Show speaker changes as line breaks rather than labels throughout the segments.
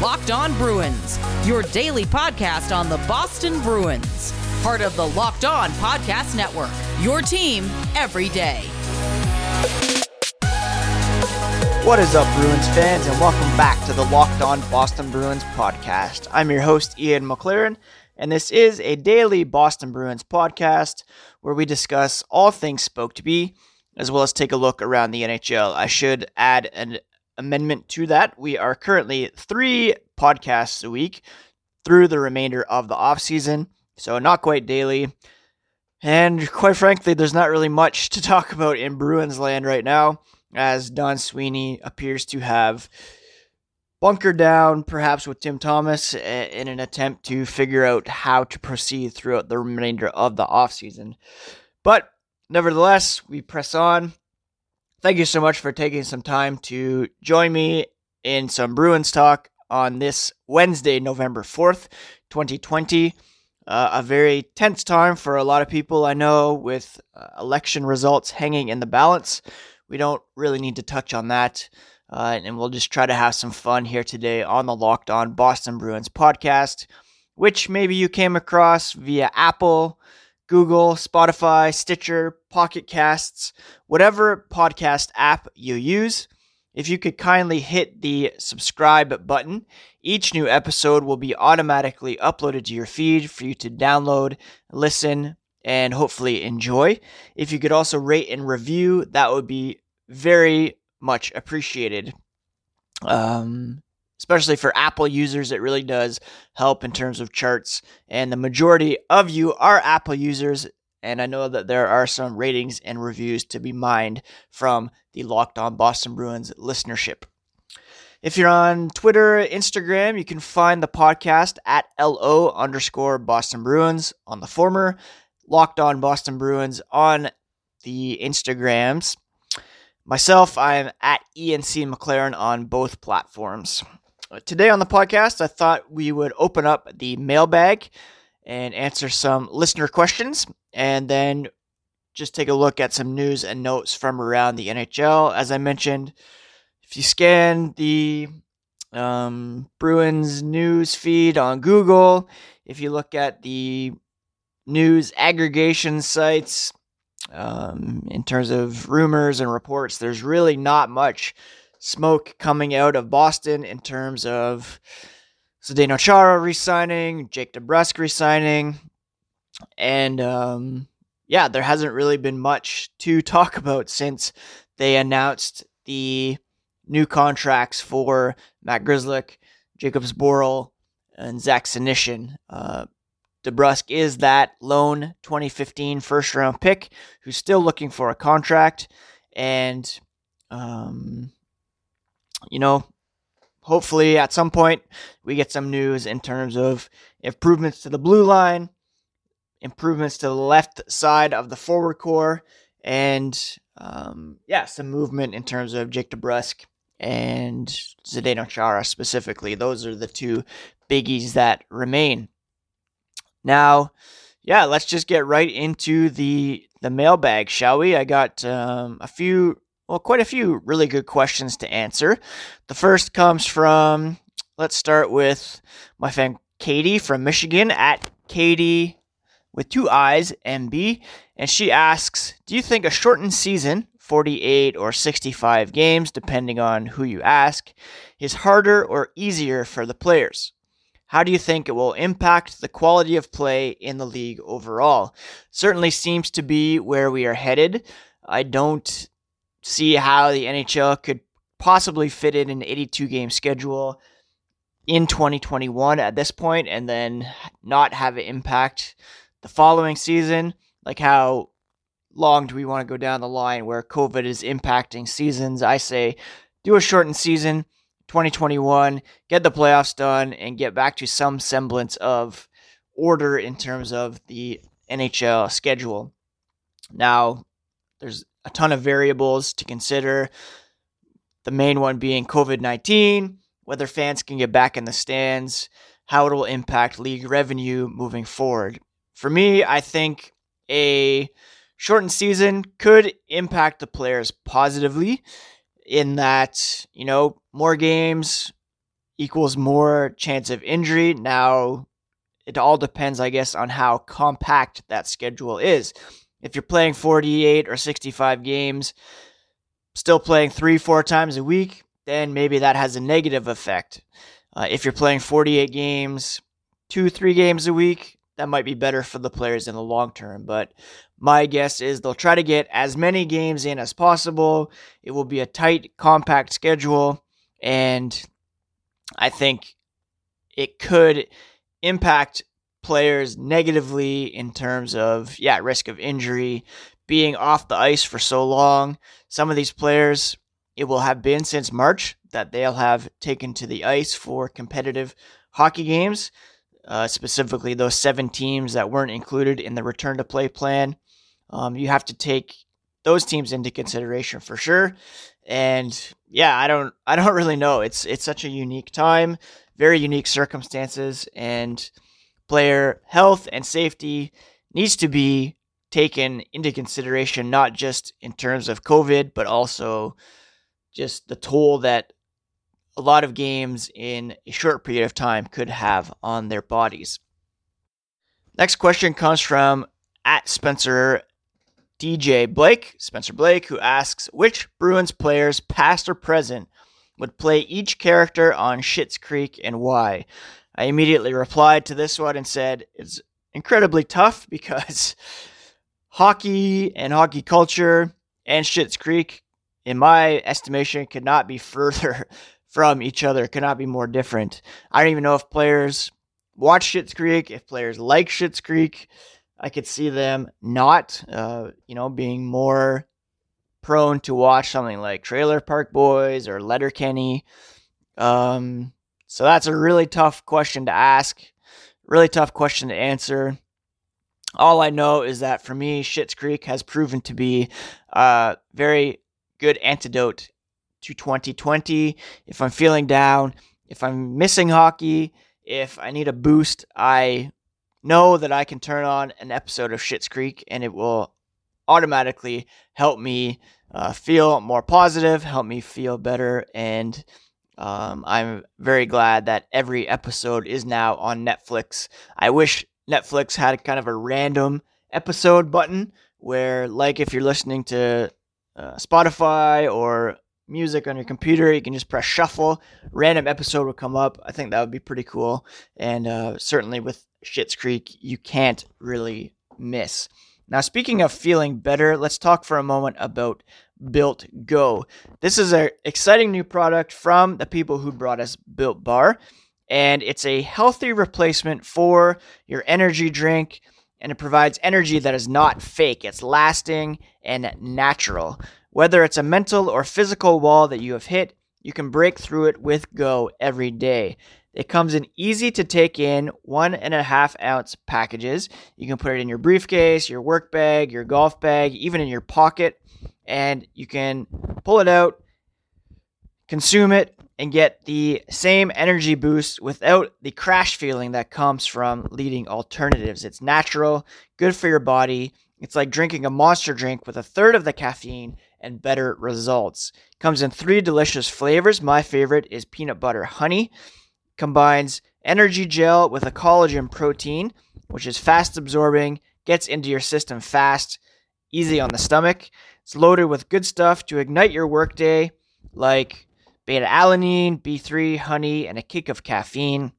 Locked On Bruins, your daily podcast on the Boston Bruins. Part of the Locked On Podcast Network, your team every day.
What is up, Bruins fans, and welcome back to the Locked On Boston Bruins podcast. I'm your host, Ian McLaren, and this is a daily Boston Bruins podcast where we discuss all things Spoked B, as well as take a look around the NHL. I should add an amendment to that. We are currently three podcasts a week through the remainder of the off season, so not quite daily. And quite frankly, there's not really much to talk about in Bruins land right now as Don Sweeney appears to have bunkered down, perhaps with Tim Thomas, in an attempt to figure out how to proceed throughout the remainder of the offseason. But nevertheless, we press on. Thank you so much for taking some time to join me in some Bruins talk on this Wednesday, November 4th, 2020. Uh, a very tense time for a lot of people I know with uh, election results hanging in the balance we don't really need to touch on that. Uh, and we'll just try to have some fun here today on the Locked On Boston Bruins podcast, which maybe you came across via Apple, Google, Spotify, Stitcher, Pocket Casts, whatever podcast app you use. If you could kindly hit the subscribe button, each new episode will be automatically uploaded to your feed for you to download, listen, and hopefully enjoy. If you could also rate and review, that would be very much appreciated. Um, especially for Apple users, it really does help in terms of charts. And the majority of you are Apple users. And I know that there are some ratings and reviews to be mined from the Locked On Boston Bruins listenership. If you're on Twitter, Instagram, you can find the podcast at LO underscore Boston Bruins on the former, Locked On Boston Bruins on the Instagrams. Myself, I'm at Ian C. McLaren on both platforms. Today on the podcast, I thought we would open up the mailbag and answer some listener questions and then just take a look at some news and notes from around the NHL. As I mentioned, if you scan the um, Bruins news feed on Google, if you look at the news aggregation sites, um, in terms of rumors and reports, there's really not much smoke coming out of Boston in terms of Zdeno Chara resigning, Jake DeBrusk resigning, and um, yeah, there hasn't really been much to talk about since they announced the new contracts for Matt Grzelcyk, Jakub Zboril, and Zach Senyshyn. Uh, DeBrusk is that lone 2015 first round pick who's still looking for a contract. And, um, you know, hopefully at some point we get some news in terms of improvements to the blue line, improvements to the left side of the forward core, and, um, yeah, some movement in terms of Jake DeBrusk and Zdeno Chara specifically. Those are the two biggies that remain. Now, yeah, let's just get right into the the mailbag, shall we? I got um, a few, well, quite a few really good questions to answer. The first comes from, let's start with my friend Katie from Michigan at Katie with two eyes, MB, and she asks, "Do you think a shortened season, 48 or 65 games, depending on who you ask, is harder or easier for the players?" How do you think it will impact the quality of play in the league overall? Certainly seems to be where we are headed. I don't see how the NHL could possibly fit in an 82 game schedule in 2021 at this point and then not have it impact the following season. Like, how long do we want to go down the line where COVID is impacting seasons? I say do a shortened season 2021, get the playoffs done, and get back to some semblance of order in terms of the NHL schedule. Now, there's a ton of variables to consider. The main one being COVID 19, whether fans can get back in the stands, how it will impact league revenue moving forward. For me, I think a shortened season could impact the players positively in that, you know, more games equals more chance of injury. Now, it all depends, I guess, on how compact that schedule is. If you're playing 48 or 65 games, still playing three, four times a week, then maybe that has a negative effect. Uh, if you're playing 48 games, two, three games a week, that might be better for the players in the long term. But my guess is they'll try to get as many games in as possible. It will be a tight, compact schedule. And I think it could impact players negatively in terms of, yeah, risk of injury, being off the ice for so long. Some of these players, it will have been since March that they'll have taken to the ice for competitive hockey games, uh, specifically those seven teams that weren't included in the return to play plan. Um, you have to take those teams into consideration for sure. And yeah, I don't, I don't really know. It's it's such a unique time, very unique circumstances, and player health and safety needs to be taken into consideration, not just in terms of COVID, but also just the toll that a lot of games in a short period of time could have on their bodies. Next question comes from at Spencer DJ Blake, Spencer Blake, who asks which Bruins players, past or present, would play each character on Schitt's Creek and why. I immediately replied to this one and said it's incredibly tough because hockey and hockey culture and Schitt's Creek, in my estimation, could not be further from each other, could not be more different. I don't even know if players watch Schitt's Creek, if players like Schitt's Creek. I could see them not, uh, you know, being more prone to watch something like Trailer Park Boys or Letterkenny. Um, so that's a really tough question to ask, really tough question to answer. All I know is that for me, Schitt's Creek has proven to be a very good antidote to 2020. If I'm feeling down, if I'm missing hockey, if I need a boost, I know that I can turn on an episode of Schitt's Creek and it will automatically help me uh, feel more positive, help me feel better, and um, I'm very glad that every episode is now on Netflix. I wish Netflix had kind of a random episode button where, like, if you're listening to uh, Spotify or music on your computer, you can just press shuffle. Random episode will come up. I think that would be pretty cool. And uh, certainly with Schitt's Creek, you can't really miss. Now, speaking of feeling better, let's talk for a moment about Built Go. This is an exciting new product from the people who brought us Built Bar, and it's a healthy replacement for your energy drink, and it provides energy that is not fake. It's lasting and natural. Whether it's a mental or physical wall that you have hit, you can break through it with Go every day. It comes in easy to take in one and a half ounce packages. You can put it in your briefcase, your work bag, your golf bag, even in your pocket and you can pull it out, consume it, and get the same energy boost without the crash feeling that comes from leading alternatives. It's natural, good for your body. It's like drinking a monster drink with a third of the caffeine and better results. Comes in three delicious flavors. My favorite is peanut butter honey. Combines energy gel with a collagen protein, which is fast absorbing, gets into your system fast, easy on the stomach. It's loaded with good stuff to ignite your workday, like beta alanine, B3, honey, and a kick of caffeine.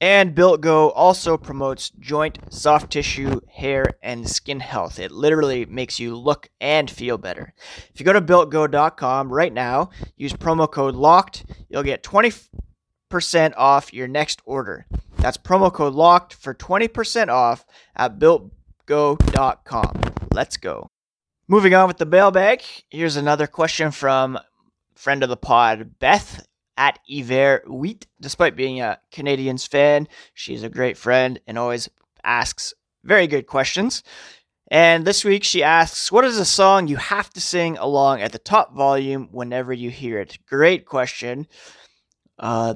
And Built Go also promotes joint, soft tissue, hair, and skin health. It literally makes you look and feel better. If you go to builtgo.com right now, use promo code LOCKED, you'll get 20% off your next order. That's promo code LOCKED for 20% off at builtgo.com. Let's go. Moving on with the mailbag, here's another question from friend of the pod, Beth at Iver Wheat. Despite being a Canadiens fan, she's a great friend and always asks very good questions. And this week she asks, What is a song you have to sing along at the top volume whenever you hear it? Great question. Uh,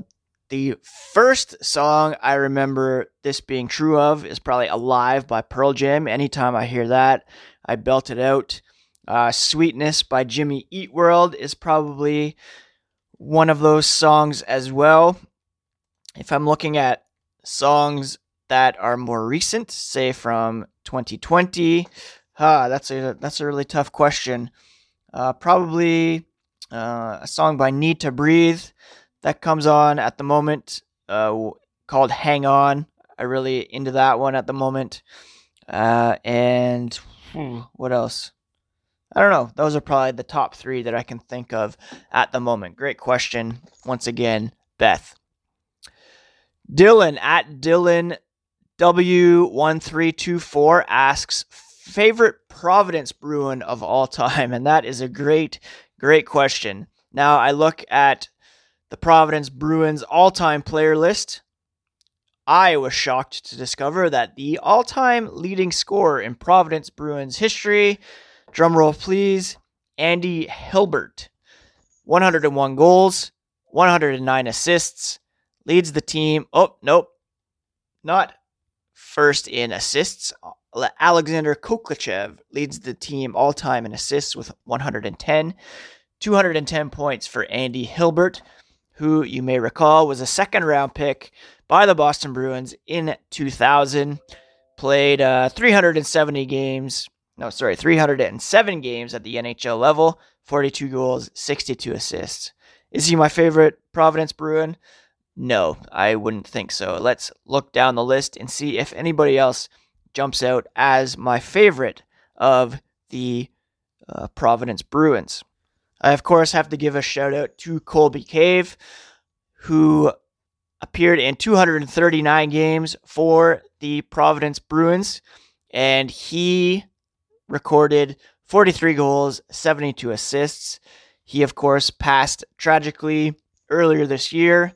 the first song I remember this being true of is probably Alive by Pearl Jam. Anytime I hear that, I belt it out. Uh, Sweetness by Jimmy Eat World is probably one of those songs as well. if I'm looking at songs that are more recent, say from 2020, ah, that's a that's a really tough question. Uh, probably uh, a song by Need to Breathe that comes on at the moment uh, called Hang On. I really into that one at the moment. Uh, and Hmm. what else? I don't know. Those are probably the top three that I can think of at the moment. Great question. Once again, Beth. Dylan at Dylan W1324 asks favorite Providence Bruin of all time. And that is a great, great question. Now I look at the Providence Bruins all time player list. I was shocked to discover that the all time leading scorer in Providence Bruins history, drumroll please, Andy Hilbert. 101 goals, 109 assists, leads the team. Oh, nope. Not first in assists. Alexander Khokhlachev leads the team all time in assists with 110. 210 points for Andy Hilbert, who you may recall was a second round pick by the Boston Bruins in 2000. Played uh, 370 games. No, sorry, 307 games at the NHL level, 42 goals, 62 assists. Is he my favorite Providence Bruin? No, I wouldn't think so. Let's look down the list and see if anybody else jumps out as my favorite of the uh, Providence Bruins. I, of course, have to give a shout out to Colby Cave, who appeared in 239 games for the Providence Bruins, and he recorded 43 goals, 72 assists. He, of course, passed tragically earlier this year.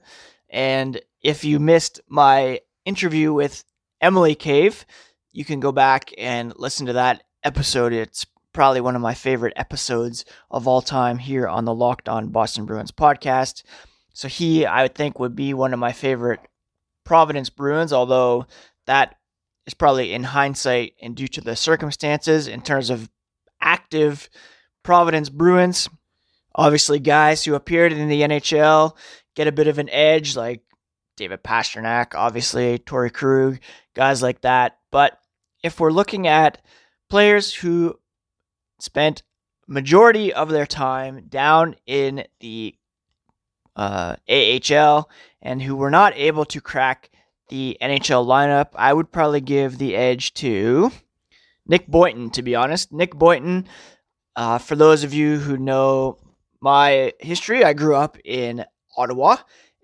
And if you missed my interview with Emily Cave, you can go back and listen to that episode. It's probably one of my favorite episodes of all time here on the Locked On Boston Bruins podcast. So he, I would think, would be one of my favorite Providence Bruins, although that is probably in hindsight and due to the circumstances in terms of active Providence Bruins. Obviously, guys who appeared in the NHL get a bit of an edge, like David Pastrnak, obviously, Torey Krug, guys like that. But if we're looking at players who spent majority of their time down in the uh, AHL and who were not able to crack the NHL lineup, I would probably give the edge to Nick Boynton, to be honest. Nick Boynton, uh, for those of you who know my history, I grew up in Ottawa,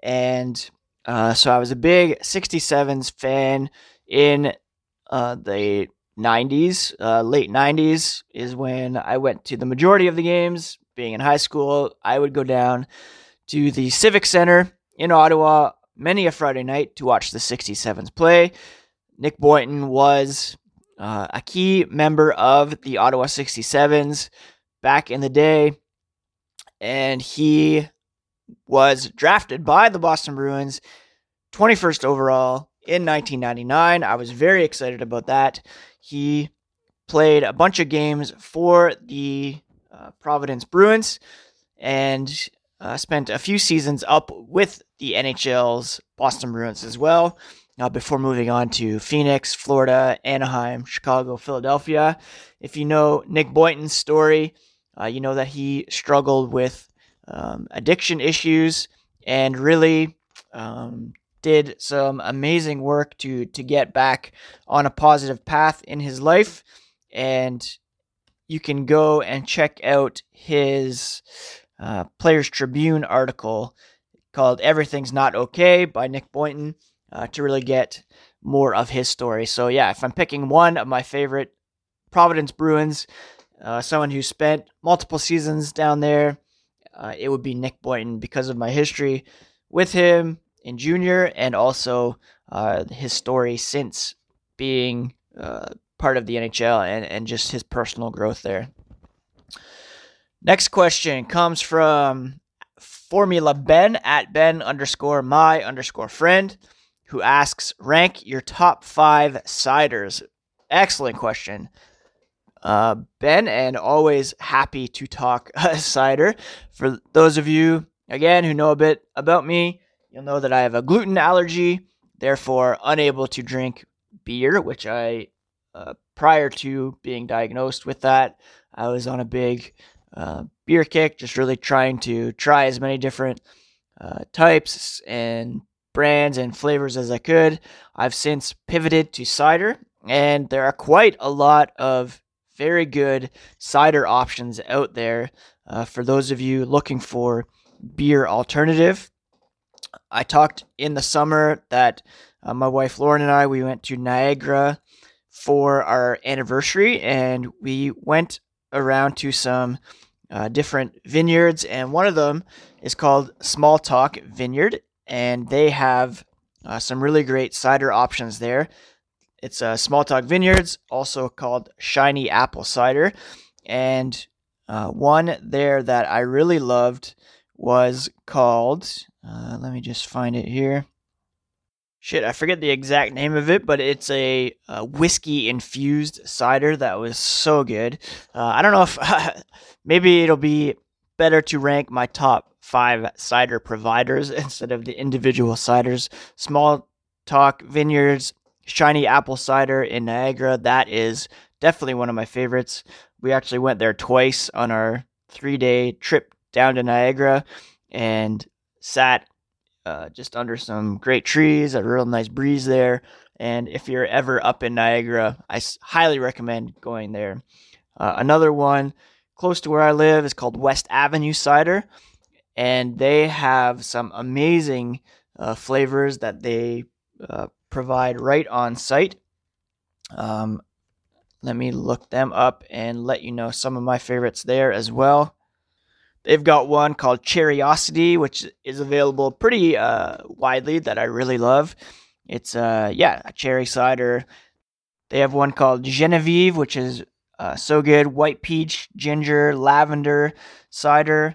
and uh, so I was a big 67s fan in uh, the 90s. Uh, late 90s is when I went to the majority of the games. Being in high school, I would go down to the Civic Center in Ottawa many a Friday night to watch the 67s play. Nick Boynton was uh, a key member of the Ottawa 67s back in the day, and he was drafted by the Boston Bruins 21st overall in 1999. I was very excited about that. He played a bunch of games for the uh, Providence Bruins, and uh, spent a few seasons up with the NHL's Boston Bruins as well, uh, before moving on to Phoenix, Florida, Anaheim, Chicago, Philadelphia. If you know Nick Boynton's story, uh, you know that he struggled with um, addiction issues and really um, did some amazing work to to get back on a positive path in his life and you can go and check out his uh, Players Tribune article called Everything's Not Okay by Nick Boynton uh, to really get more of his story. So, yeah, if I'm picking one of my favorite Providence Bruins, uh, someone who spent multiple seasons down there, uh, it would be Nick Boynton because of my history with him in junior and also uh, his story since being part of the NHL and, and just his personal growth there. Next question comes from Formula Ben at Ben underscore my underscore friend, who asks, rank your top five ciders. Excellent question. Uh, ben, and always happy to talk uh, cider. For those of you, again, who know a bit about me, you'll know that I have a gluten allergy, therefore unable to drink beer, which I, uh, prior to being diagnosed with that, I was on a big uh, beer kick, just really trying to try as many different uh, types and brands and flavors as I could. I've since pivoted to cider, and there are quite a lot of very good cider options out there uh, for those of you looking for beer alternative. I talked in the summer that uh, my wife Lauren and I we went to Niagara for our anniversary, and we went around to some uh, different vineyards, and one of them is called Small Talk Vineyard, and they have uh, some really great cider options there. It's uh, Small Talk Vineyards, also called Shiny Apple Cider, and uh, one there that I really loved was called. Uh, let me just find it here. Shit, I forget the exact name of it, but it's a, a whiskey infused cider that was so good. Uh, I don't know if maybe it'll be better to rank my top five cider providers instead of the individual ciders. Small Talk Vineyards, Shiny Apple Cider in Niagara. That is definitely one of my favorites. We actually went there twice on our three day trip down to Niagara and sat uh, just under some great trees, a real nice breeze there. And if you're ever up in Niagara, I highly recommend going there. Uh, another one close to where I live is called West Avenue Cider, and they have some amazing uh, flavors that they uh, provide right on site. Um, let me look them up and let you know some of my favorites there as well. They've got one called Cherryosity, which is available pretty uh, widely that I really love. It's uh yeah, a cherry cider. They have one called Genevieve, which is uh, so good. White peach, ginger, lavender cider.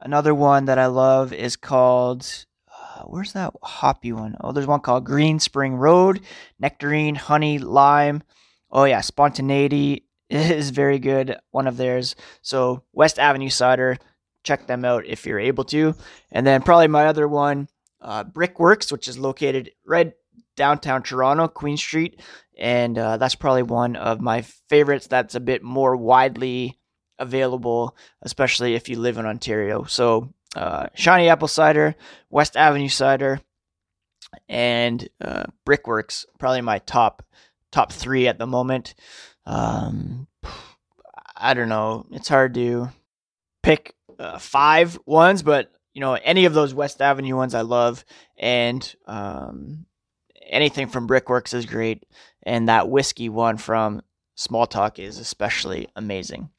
Another one that I love is called uh, where's that hoppy one? Oh, there's one called Green Spring Road, nectarine, honey, lime. Oh yeah, spontaneity is very good. One of theirs. So West Avenue cider check them out if you're able to. And then probably my other one, uh, Brickworks, which is located right downtown Toronto, Queen Street, and uh, that's probably one of my favorites. That's a bit more widely available, especially if you live in Ontario. So, uh, Shiny Apple Cider, West Avenue Cider, and uh, Brickworks, probably my top top three at the moment. Um, I don't know. It's hard to pick uh, five ones, but you know any of those West Avenue ones I love, and um, anything from Brickworks is great, and that whiskey one from Small Talk is especially amazing.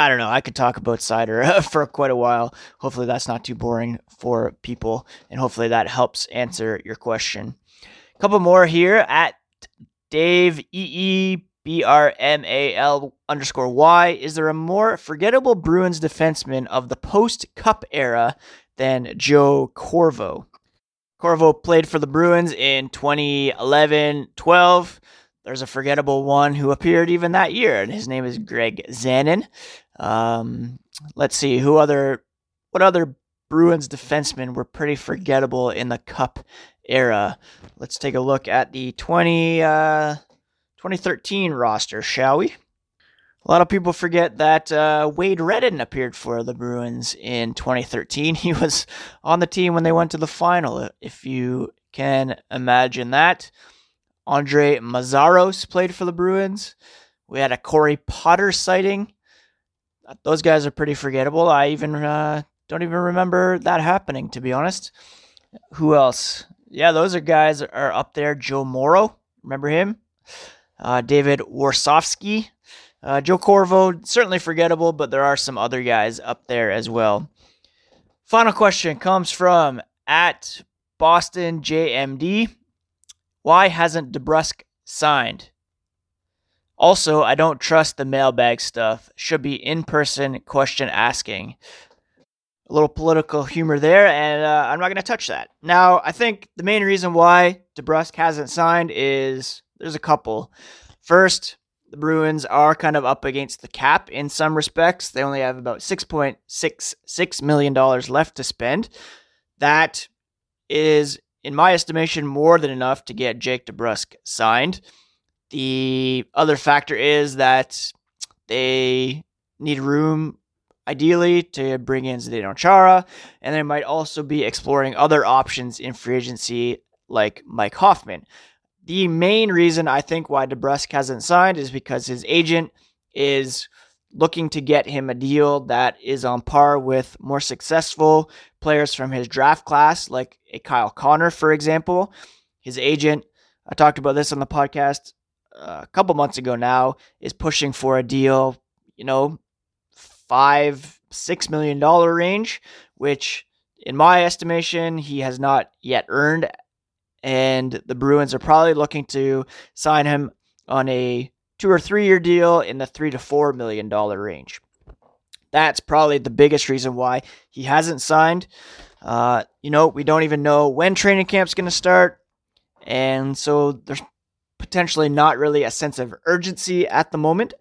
I don't know. I could talk about cider for quite a while. Hopefully, that's not too boring for people, and hopefully, that helps answer your question. A couple more here at Dave EE B R M A L underscore Y. Is there a more forgettable Bruins defenseman of the post Cup era than Joe Corvo? Corvo played for the Bruins in 2011 12. There's a forgettable one who appeared even that year, and his name is Greg Zanon. Um, let's see who other what other Bruins defensemen were pretty forgettable in the Cup era. Let's take a look at the 20 uh, 2013 roster, shall we? A lot of people forget that uh, Wade Redden appeared for the Bruins in 2013. He was on the team when they went to the final, if you can imagine that. Andre Meszaros played for the Bruins. We had a Corey Potter sighting. Those guys are pretty forgettable. I even uh, don't even remember that happening, to be honest. Who else? Yeah, those are guys are up there. Joe Morrow, remember him? Uh, David Warsofsky. Uh, Joe Corvo, certainly forgettable, but there are some other guys up there as well. Final question comes from at Boston JMD. Why hasn't DeBrusk signed? Also, I don't trust the mailbag stuff. Should be in person question asking. A little political humor there, and uh, I'm not going to touch that. Now, I think the main reason why DeBrusk hasn't signed is there's a couple. First, the Bruins are kind of up against the cap in some respects. They only have about $6.66 million left to spend. That is, in my estimation, more than enough to get Jake DeBrusk signed. The other factor is that they need room, ideally, to bring in Zdeno Chara, and they might also be exploring other options in free agency, like Mike Hoffman. The main reason I think why DeBrusk hasn't signed is because his agent is looking to get him a deal that is on par with more successful players from his draft class, like a Kyle Connor, for example. His agent, I talked about this on the podcast uh, a couple months ago now, is pushing for a deal, you know, five, six million dollar range, which in my estimation, he has not yet earned. And the Bruins are probably looking to sign him on a two or three year deal in the three to four million dollar range. That's probably the biggest reason why he hasn't signed. Uh, you know, we don't even know when training camp's going to start. And so there's potentially not really a sense of urgency at the moment.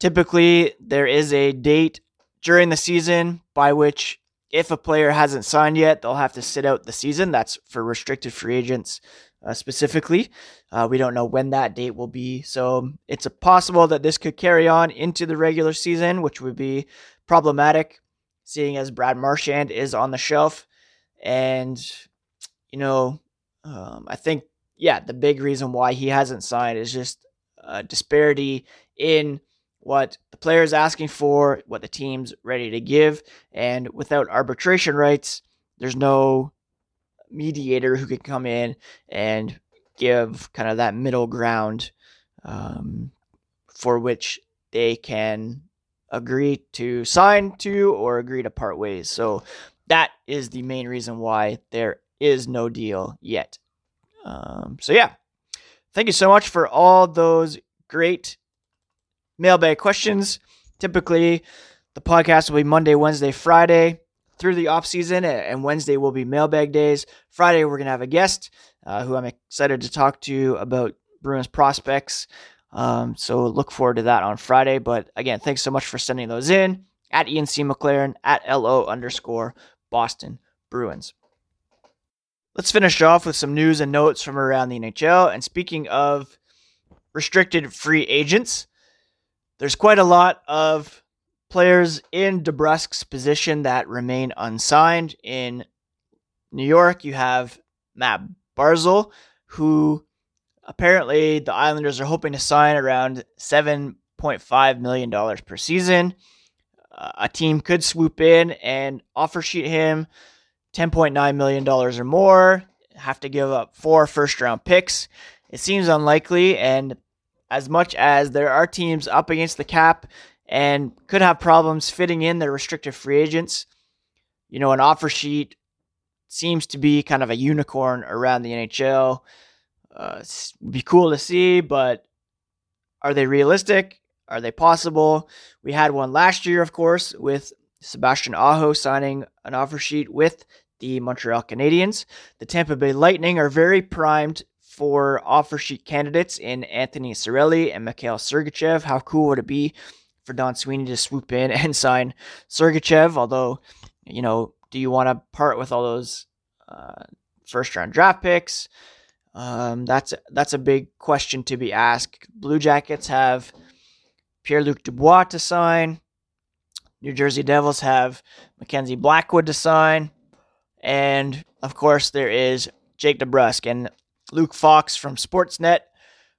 Typically, there is a date during the season by which, if a player hasn't signed yet, they'll have to sit out the season. That's for restricted free agents uh, specifically. Uh, we don't know when that date will be. So it's possible that this could carry on into the regular season, which would be problematic, seeing as Brad Marchand is on the shelf. And, you know, um, I think, yeah, the big reason why he hasn't signed is just a disparity in what the player is asking for, what the team's ready to give. And without arbitration rights, there's no mediator who can come in and give kind of that middle ground um, for which they can agree to sign to or agree to part ways. So that is the main reason why there is no deal yet. Um, so yeah, thank you so much for all those great mailbag questions. Typically, the podcast will be Monday, Wednesday, Friday through the off season, and Wednesday will be mailbag days. Friday we're gonna have a guest uh, who I'm excited to talk to about Bruins prospects. Um, so look forward to that on Friday. But again, thanks so much for sending those in at Ian C. McLaren at LO underscore Boston Bruins. Let's finish off with some news and notes from around the NHL. And speaking of restricted free agents, there's quite a lot of players in DeBrusk's position that remain unsigned. In New York, you have Matt Barzal, who apparently the Islanders are hoping to sign around $7.5 million per season. Uh, a team could swoop in and offer sheet him $10.9 million or more, have to give up four first round picks. It seems unlikely, and as much as there are teams up against the cap and could have problems fitting in their restricted free agents. You know, an offer sheet seems to be kind of a unicorn around the NHL. Uh, be cool to see, but are they realistic? Are they possible? We had one last year, of course, with Sebastian Aho signing an offer sheet with the Montreal Canadiens. The Tampa Bay Lightning are very primed for offer sheet candidates in Anthony Cirelli and Mikhail Sergachev. How cool would it be for Don Sweeney to swoop in and sign Sergachev. Although, you know, do you want to part with all those uh, first round draft picks? Um, that's that's a big question to be asked. Blue Jackets have Pierre Luc Dubois to sign. New Jersey Devils have Mackenzie Blackwood to sign. And of course, there is Jake DeBrusk and Luke Fox from Sportsnet.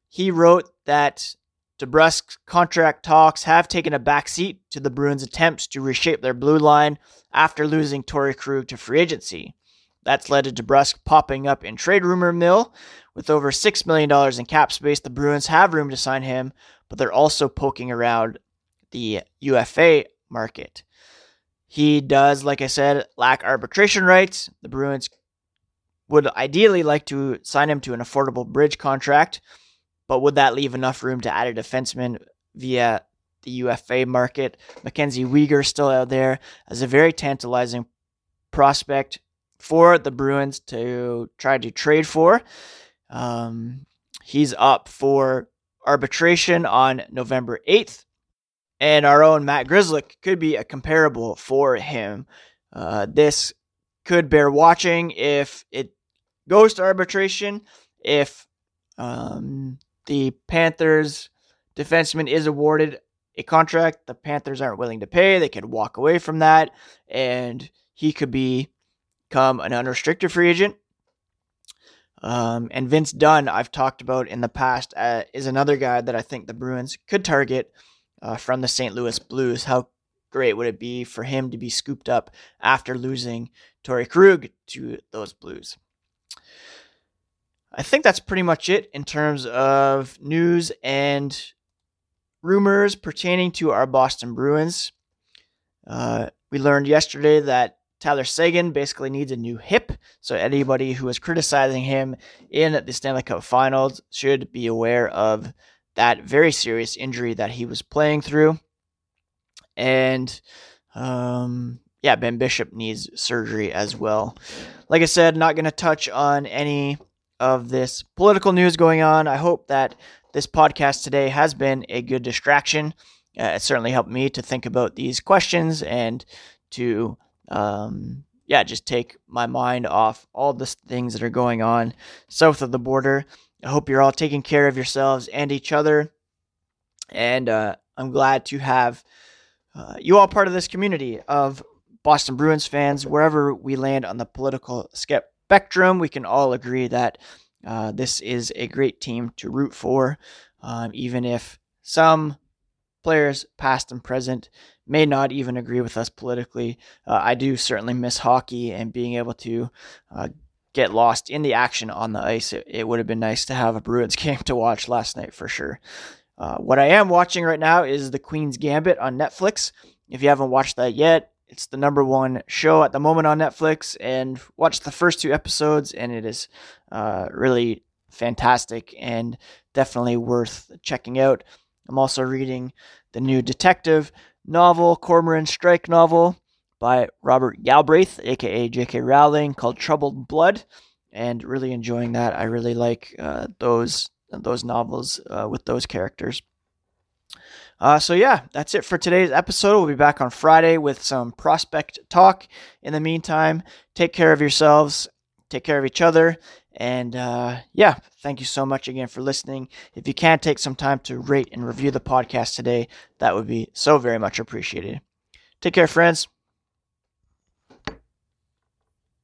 He wrote that DeBrusk's contract talks have taken a backseat to the Bruins' attempts to reshape their blue line after losing Torey Krug to free agency. That's led to DeBrusk popping up in trade rumor mill. With over $6 million in cap space, the Bruins have room to sign him, but they're also poking around the UFA market. He does, like I said, lack arbitration rights. The Bruins would ideally like to sign him to an affordable bridge contract but would that leave enough room to add a defenseman via the UFA market? Mackenzie Weegar still out there as a very tantalizing prospect for the Bruins to try to trade for. Um, he's up for arbitration on November 8th. And our own Matt Grzelcyk could be a comparable for him. Uh, this could bear watching if it goes to arbitration. If um, the Panthers defenseman is awarded a contract the Panthers aren't willing to pay, they could walk away from that, and he could be become an unrestricted free agent. Um, and Vince Dunn, I've talked about in the past, uh, is another guy that I think the Bruins could target uh, from the St. Louis Blues. How great would it be for him to be scooped up after losing Torey Krug to those Blues? I think that's pretty much it in terms of news and rumors pertaining to our Boston Bruins. Uh, we learned yesterday that Tyler Seguin basically needs a new hip, so anybody who is criticizing him in the Stanley Cup Finals should be aware of that very serious injury that he was playing through. And um, yeah, Ben Bishop needs surgery as well. Like I said, not going to touch on any of this political news going on. I hope that this podcast today has been a good distraction. Uh, it certainly helped me to think about these questions and to, um, yeah, just take my mind off all the things that are going on south of the border. I hope you're all taking care of yourselves and each other. And uh, I'm glad to have uh, you all part of this community of Boston Bruins fans. Wherever we land on the political spectrum, we can all agree that uh, this is a great team to root for, um, even if some players, past and present, may not even agree with us politically. Uh, I do certainly miss hockey and being able to uh, get lost in the action on the ice. It, it, would have been nice to have a Bruins game to watch last night for sure. Uh, what I am watching right now is The Queen's Gambit on Netflix. If you haven't watched that yet, it's the number one show at the moment on Netflix, and watch the first two episodes, and it is uh, really fantastic and definitely worth checking out. I'm also reading the new detective novel, Cormoran Strike novel by Robert Galbraith, aka J.K. Rowling, called Troubled Blood, and really enjoying that. I really like uh, those those novels uh, with those characters. Uh, so yeah, that's it for today's episode. We'll be back on Friday with some prospect talk. In the meantime, take care of yourselves, take care of each other, and uh, yeah, thank you so much again for listening. If you can take some time to rate and review the podcast today, that would be so very much appreciated. Take care, friends.